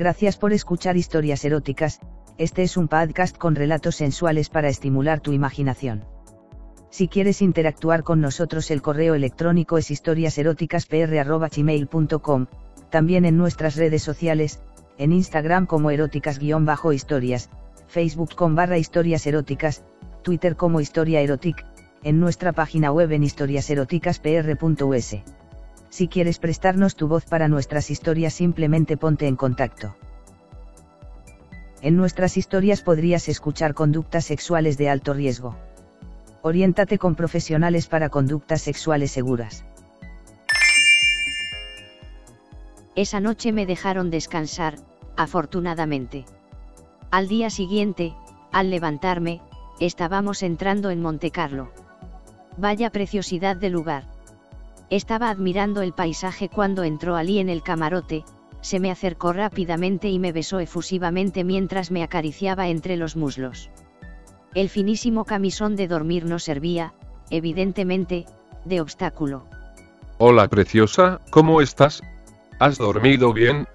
Gracias por escuchar historias eróticas, este es un podcast con relatos sensuales para estimular tu imaginación. Si quieres interactuar con nosotros el correo electrónico es historiaseroticaspr.gmail.com, también en nuestras redes sociales, en Instagram como eróticas-historias, Facebook con barra historias eróticas, Twitter como historia erotic, en nuestra página web en historiaseroticaspr.us. Si quieres prestarnos tu voz para nuestras historias simplemente ponte en contacto. En nuestras historias podrías escuchar conductas sexuales de alto riesgo. Oriéntate con profesionales para conductas sexuales seguras. Esa noche me dejaron descansar, afortunadamente. Al día siguiente, al levantarme, estábamos entrando en Montecarlo. Vaya preciosidad de lugar. Estaba admirando el paisaje cuando entró Ali en el camarote, se me acercó rápidamente y me besó efusivamente mientras me acariciaba entre los muslos. El finísimo camisón de dormir no servía, evidentemente, de obstáculo. Hola preciosa, ¿cómo estás? ¿Has dormido bien?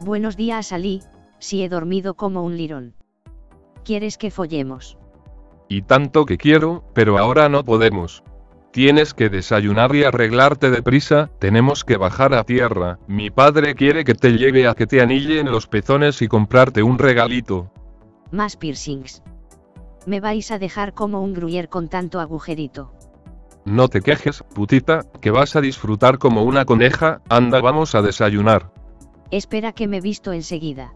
Buenos días Ali, si he dormido como un lirón. ¿Quieres que follemos? Y tanto que quiero, pero ahora no podemos. Tienes que desayunar y arreglarte deprisa, tenemos que bajar a tierra. Mi padre quiere que te lleve a que te anillen los pezones y comprarte un regalito. Más piercings. Me vais a dejar como un gruyere con tanto agujerito. No te quejes, putita, que vas a disfrutar como una coneja, anda vamos a desayunar. Espera que me visto enseguida.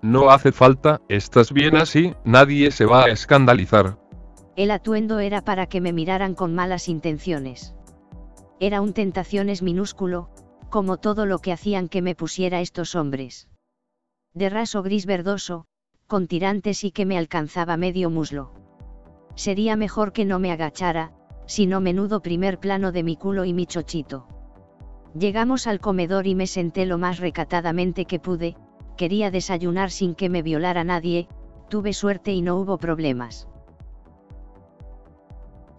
No hace falta, estás bien así, nadie se va a escandalizar. El atuendo era para que me miraran con malas intenciones. Era un tentaciones minúsculo, como todo lo que hacían que me pusiera estos hombres. De raso gris verdoso, con tirantes y que me alcanzaba medio muslo. Sería mejor que no me agachara, sino menudo primer plano de mi culo y mi chochito. Llegamos al comedor y me senté lo más recatadamente que pude, quería desayunar sin que me violara nadie, tuve suerte y no hubo problemas.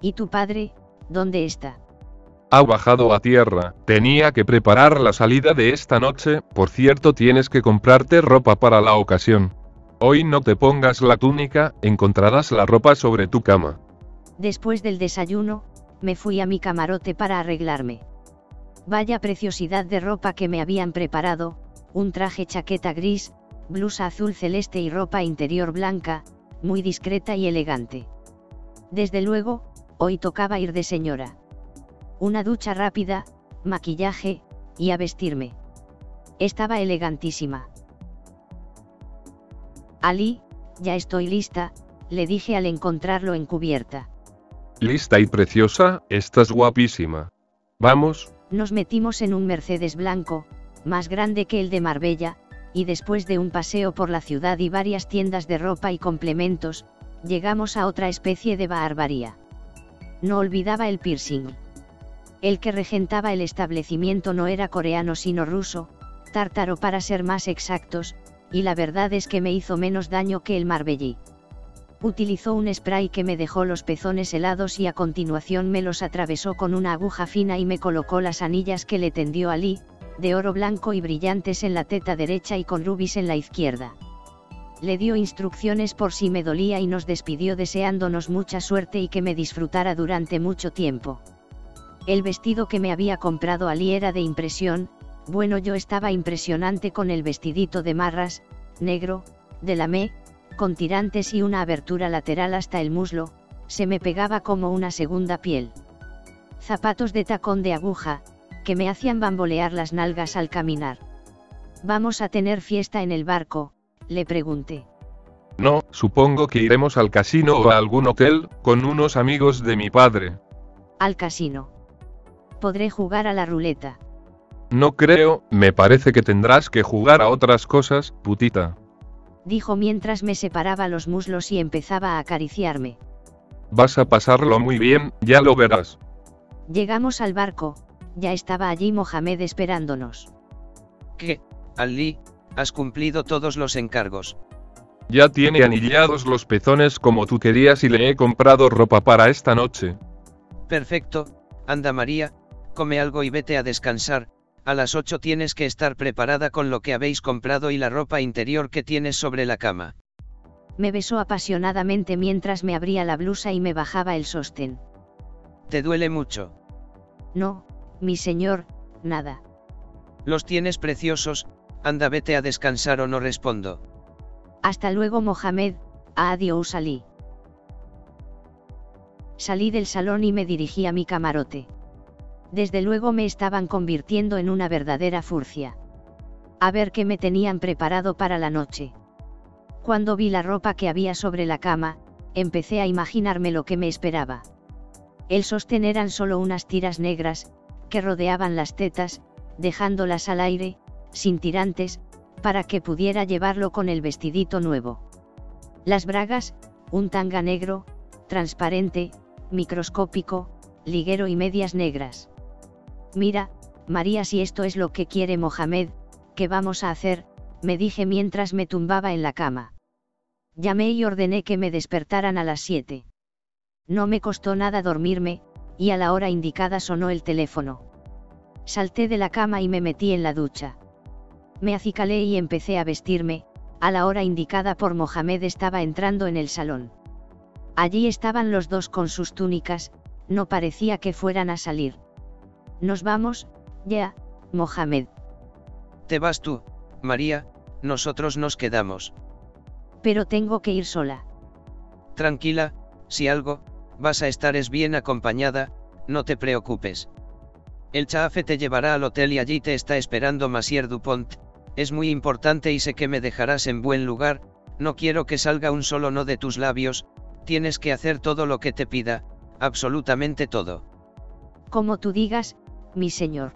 ¿Y tu padre, dónde está? Ha bajado a tierra, tenía que preparar la salida de esta noche, por cierto tienes que comprarte ropa para la ocasión. Hoy no te pongas la túnica, encontrarás la ropa sobre tu cama. Después del desayuno, me fui a mi camarote para arreglarme. Vaya preciosidad de ropa que me habían preparado, un traje chaqueta gris, blusa azul celeste y ropa interior blanca, muy discreta y elegante. Desde luego, hoy tocaba ir de señora. Una ducha rápida, maquillaje, y a vestirme. Estaba elegantísima. Ali, ya estoy lista, le dije al encontrarlo en cubierta. Lista y preciosa, estás guapísima. Vamos. Nos metimos en un Mercedes blanco, más grande que el de Marbella, y después de un paseo por la ciudad y varias tiendas de ropa y complementos, llegamos a otra especie de barbaría. No olvidaba el piercing. El que regentaba el establecimiento no era coreano sino ruso, tártaro para ser más exactos, y la verdad es que me hizo menos daño que el marbellí. Utilizó un spray que me dejó los pezones helados y a continuación me los atravesó con una aguja fina y me colocó las anillas que le tendió Ali, de oro blanco y brillantes en la teta derecha y con rubis en la izquierda le dio instrucciones por si me dolía y nos despidió deseándonos mucha suerte y que me disfrutara durante mucho tiempo. El vestido que me había comprado Ali era de impresión, bueno yo estaba impresionante con el vestidito de marras, negro, de lamé, con tirantes y una abertura lateral hasta el muslo, se me pegaba como una segunda piel. Zapatos de tacón de aguja, que me hacían bambolear las nalgas al caminar. Vamos a tener fiesta en el barco, le pregunté. No, supongo que iremos al casino o a algún hotel, con unos amigos de mi padre. Al casino. Podré jugar a la ruleta. No creo, me parece que tendrás que jugar a otras cosas, putita. Dijo mientras me separaba los muslos y empezaba a acariciarme. Vas a pasarlo muy bien, ya lo verás. Llegamos al barco, ya estaba allí Mohamed esperándonos. ¿Qué, Ali? Has cumplido todos los encargos. Ya tiene anillados los pezones como tú querías y le he comprado ropa para esta noche. Perfecto, anda María, come algo y vete a descansar, a las 8 tienes que estar preparada con lo que habéis comprado y la ropa interior que tienes sobre la cama. Me besó apasionadamente mientras me abría la blusa y me bajaba el sostén. ¿Te duele mucho? No, mi señor, nada. Los tienes preciosos, anda vete a descansar o no respondo. Hasta luego Mohamed, adiós salí. Salí del salón y me dirigí a mi camarote. Desde luego me estaban convirtiendo en una verdadera furcia. A ver qué me tenían preparado para la noche. Cuando vi la ropa que había sobre la cama, empecé a imaginarme lo que me esperaba. El sostén eran solo unas tiras negras, que rodeaban las tetas, dejándolas al aire, sin tirantes, para que pudiera llevarlo con el vestidito nuevo. Las bragas, un tanga negro, transparente, microscópico, liguero y medias negras. Mira, María, si esto es lo que quiere Mohamed, ¿qué vamos a hacer? me dije mientras me tumbaba en la cama. Llamé y ordené que me despertaran a las siete. No me costó nada dormirme, y a la hora indicada sonó el teléfono. Salté de la cama y me metí en la ducha. Me acicalé y empecé a vestirme, a la hora indicada por Mohamed estaba entrando en el salón. Allí estaban los dos con sus túnicas, no parecía que fueran a salir. Nos vamos, ya, Mohamed. Te vas tú, María, nosotros nos quedamos. Pero tengo que ir sola. Tranquila, si algo, vas a estar es bien acompañada, no te preocupes. El chafe te llevará al hotel y allí te está esperando Masier Dupont, es muy importante y sé que me dejarás en buen lugar, no quiero que salga un solo no de tus labios, tienes que hacer todo lo que te pida, absolutamente todo. Como tú digas, mi señor.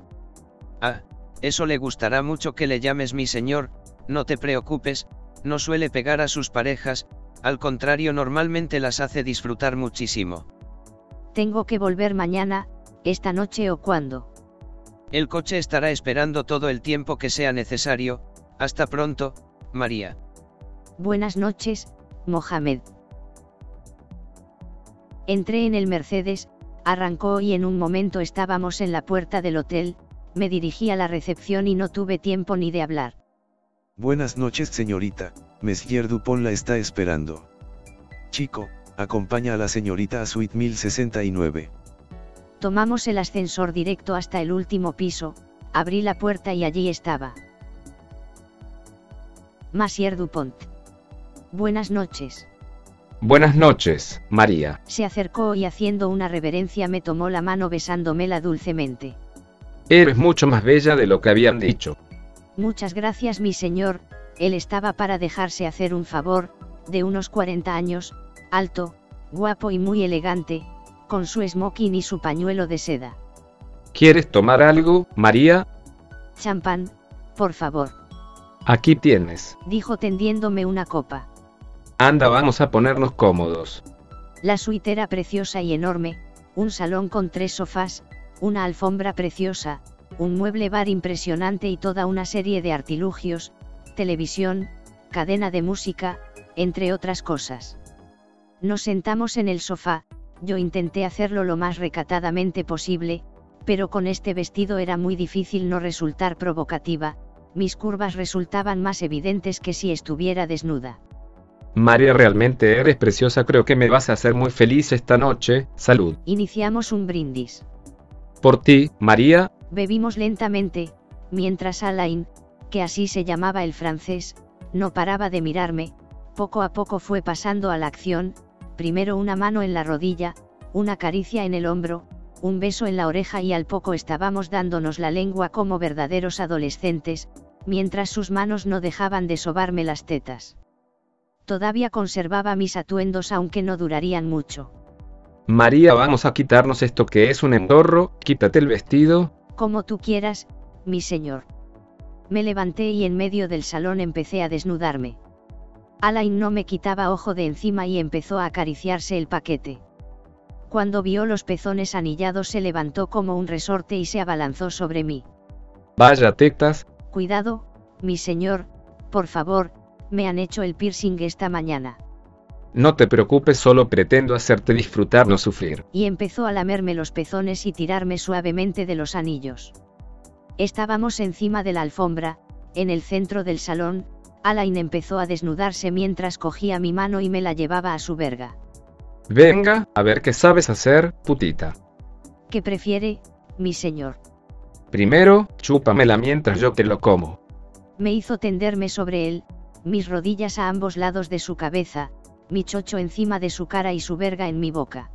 Ah, eso le gustará mucho que le llames mi señor, no te preocupes, no suele pegar a sus parejas, al contrario normalmente las hace disfrutar muchísimo. Tengo que volver mañana, esta noche o cuando. El coche estará esperando todo el tiempo que sea necesario, hasta pronto, María. Buenas noches, Mohamed. Entré en el Mercedes, arrancó y en un momento estábamos en la puerta del hotel, me dirigí a la recepción y no tuve tiempo ni de hablar. Buenas noches señorita, Monsieur Dupont la está esperando. Chico, acompaña a la señorita a Suite 1069. Tomamos el ascensor directo hasta el último piso, abrí la puerta y allí estaba. Monsieur Dupont. Buenas noches. Buenas noches, María. Se acercó y haciendo una reverencia me tomó la mano besándomela dulcemente. Eres mucho más bella de lo que habían dicho. Muchas gracias mi señor, él estaba para dejarse hacer un favor, de unos 40 años, alto, guapo y muy elegante, con su smoking y su pañuelo de seda. ¿Quieres tomar algo, María? Champán, por favor. Aquí tienes. Dijo tendiéndome una copa. Anda, vamos a ponernos cómodos. La suite era preciosa y enorme, un salón con tres sofás, una alfombra preciosa, un mueble bar impresionante y toda una serie de artilugios, televisión, cadena de música, entre otras cosas. Nos sentamos en el sofá, yo intenté hacerlo lo más recatadamente posible, pero con este vestido era muy difícil no resultar provocativa, mis curvas resultaban más evidentes que si estuviera desnuda. María, realmente eres preciosa, creo que me vas a hacer muy feliz esta noche, salud. Iniciamos un brindis. Por ti, María. Bebimos lentamente, mientras Alain, que así se llamaba el francés, no paraba de mirarme, poco a poco fue pasando a la acción, primero una mano en la rodilla, una caricia en el hombro, un beso en la oreja y al poco estábamos dándonos la lengua como verdaderos adolescentes, mientras sus manos no dejaban de sobarme las tetas. Todavía conservaba mis atuendos aunque no durarían mucho. María, vamos a quitarnos esto que es un endorro, quítate el vestido. Como tú quieras, mi señor. Me levanté y en medio del salón empecé a desnudarme. Alain no me quitaba ojo de encima y empezó a acariciarse el paquete. Cuando vio los pezones anillados se levantó como un resorte y se abalanzó sobre mí. Vaya tetas. Cuidado, mi señor, por favor, me han hecho el piercing esta mañana. No te preocupes, solo pretendo hacerte disfrutar, no sufrir. Y empezó a lamerme los pezones y tirarme suavemente de los anillos. Estábamos encima de la alfombra, en el centro del salón, Alain empezó a desnudarse mientras cogía mi mano y me la llevaba a su verga. Venga, a ver qué sabes hacer, putita. ¿Qué prefiere, mi señor? Primero, chúpamela mientras yo te lo como. Me hizo tenderme sobre él, mis rodillas a ambos lados de su cabeza, mi chocho encima de su cara y su verga en mi boca.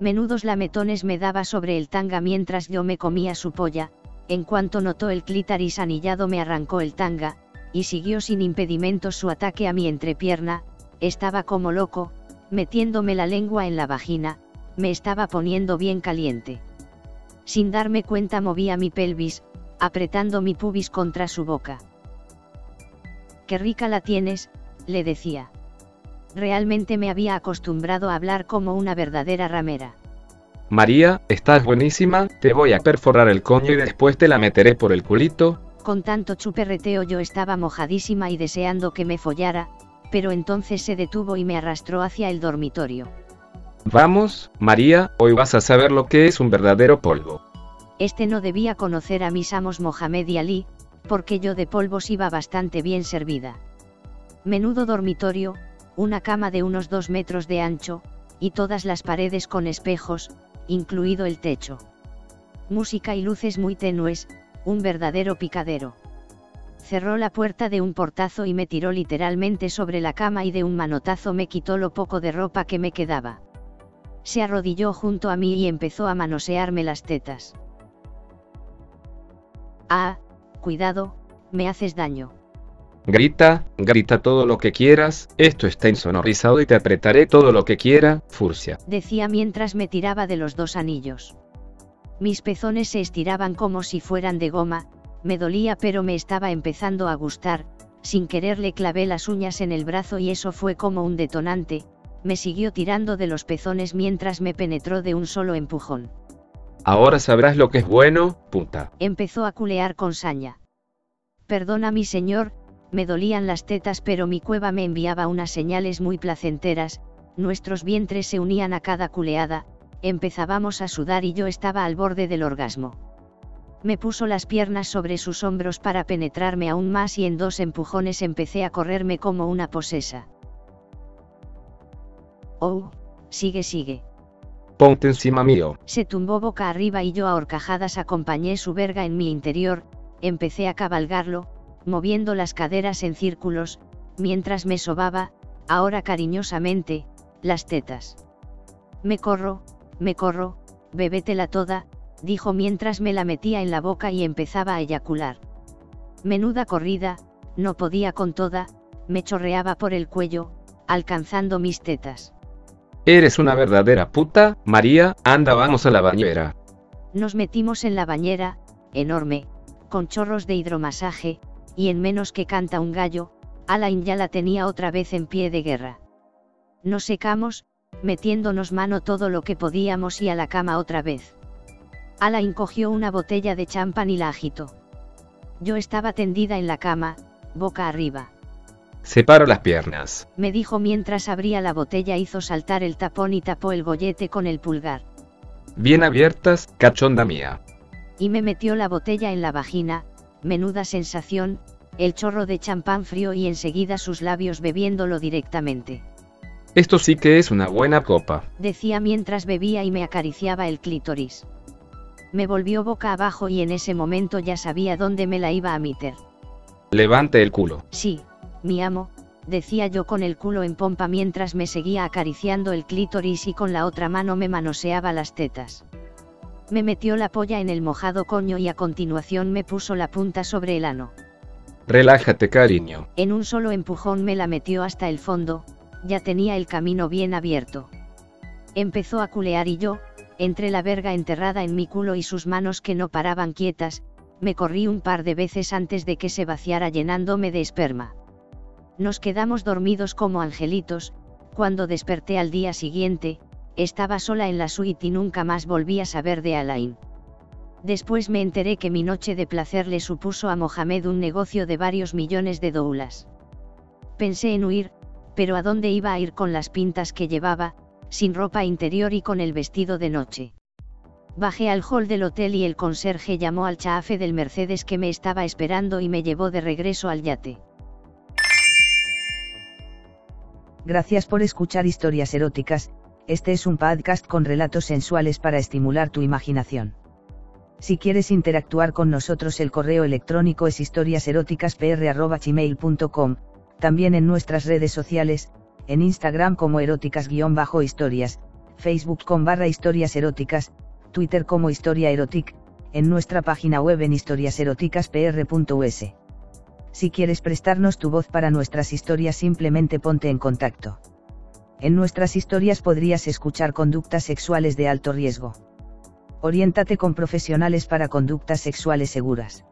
Menudos lametones me daba sobre el tanga mientras yo me comía su polla, en cuanto notó el clítaris anillado me arrancó el tanga, y siguió sin impedimentos su ataque a mi entrepierna, estaba como loco, metiéndome la lengua en la vagina, me estaba poniendo bien caliente. Sin darme cuenta movía mi pelvis, apretando mi pubis contra su boca. Qué rica la tienes, le decía. Realmente me había acostumbrado a hablar como una verdadera ramera. María, estás buenísima, te voy a perforar el coño y después te la meteré por el culito. Con tanto chuperreteo yo estaba mojadísima y deseando que me follara, pero entonces se detuvo y me arrastró hacia el dormitorio. Vamos, María, hoy vas a saber lo que es un verdadero polvo. Este no debía conocer a mis amos Mohamed y Ali, porque yo de polvos iba bastante bien servida. Menudo dormitorio, una cama de unos dos metros de ancho, y todas las paredes con espejos, incluido el techo. Música y luces muy tenues, un verdadero picadero. Cerró la puerta de un portazo y me tiró literalmente sobre la cama y de un manotazo me quitó lo poco de ropa que me quedaba. Se arrodilló junto a mí y empezó a manosearme las tetas. Ah, cuidado, me haces daño. Grita, grita todo lo que quieras, esto está insonorizado y te apretaré todo lo que quiera, Furcia. Decía mientras me tiraba de los dos anillos. Mis pezones se estiraban como si fueran de goma, me dolía pero me estaba empezando a gustar, sin querer le clavé las uñas en el brazo y eso fue como un detonante, me siguió tirando de los pezones mientras me penetró de un solo empujón. Ahora sabrás lo que es bueno, puta. Empezó a culear con saña. Perdona mi señor, me dolían las tetas pero mi cueva me enviaba unas señales muy placenteras, nuestros vientres se unían a cada culeada, empezábamos a sudar y yo estaba al borde del orgasmo. Me puso las piernas sobre sus hombros para penetrarme aún más y en dos empujones empecé a correrme como una posesa. Oh, sigue, sigue. Ponte encima mío. Se tumbó boca arriba y yo a horcajadas acompañé su verga en mi interior, empecé a cabalgarlo, moviendo las caderas en círculos, mientras me sobaba, ahora cariñosamente, las tetas. Me corro, me corro, bebétela toda, dijo mientras me la metía en la boca y empezaba a eyacular. Menuda corrida, no podía con toda, me chorreaba por el cuello, alcanzando mis tetas. Eres una verdadera puta, María, anda vamos a la bañera. Nos metimos en la bañera, enorme, con chorros de hidromasaje, y en menos que canta un gallo, Alain ya la tenía otra vez en pie de guerra. Nos secamos, metiéndonos mano todo lo que podíamos y a la cama otra vez. Alain cogió una botella de champán y la agitó. Yo estaba tendida en la cama, boca arriba. Separo las piernas. Me dijo mientras abría la botella hizo saltar el tapón y tapó el gollete con el pulgar. Bien abiertas, cachonda mía. Y me metió la botella en la vagina, menuda sensación, el chorro de champán frío y enseguida sus labios bebiéndolo directamente. Esto sí que es una buena copa. Decía mientras bebía y me acariciaba el clítoris. Me volvió boca abajo y en ese momento ya sabía dónde me la iba a meter. Levante el culo. Sí, mi amo, decía yo con el culo en pompa mientras me seguía acariciando el clítoris y con la otra mano me manoseaba las tetas. Me metió la polla en el mojado coño y a continuación me puso la punta sobre el ano. Relájate, cariño. En un solo empujón me la metió hasta el fondo, ya tenía el camino bien abierto. Empezó a culear y yo, entre la verga enterrada en mi culo y sus manos que no paraban quietas, me corrí un par de veces antes de que se vaciara llenándome de esperma. Nos quedamos dormidos como angelitos, cuando desperté al día siguiente, estaba sola en la suite y nunca más volví a saber de Alain. Después me enteré que mi noche de placer le supuso a Mohamed un negocio de varios millones de doulas. Pensé en huir, pero ¿a dónde iba a ir con las pintas que llevaba, sin ropa interior y con el vestido de noche? Bajé al hall del hotel y el conserje llamó al chafe del Mercedes que me estaba esperando y me llevó de regreso al yate. Gracias por escuchar historias eróticas, este es un podcast con relatos sensuales para estimular tu imaginación. Si quieres interactuar con nosotros el correo electrónico es historiaseroticaspr.gmail.com, también en nuestras redes sociales, en Instagram como eróticas-historias, Facebook con barra historias eróticas, Twitter como historia erotic, en nuestra página web en historiaseroticaspr.us. Si quieres prestarnos tu voz para nuestras historias simplemente ponte en contacto. En nuestras historias podrías escuchar conductas sexuales de alto riesgo. Oriéntate con profesionales para conductas sexuales seguras.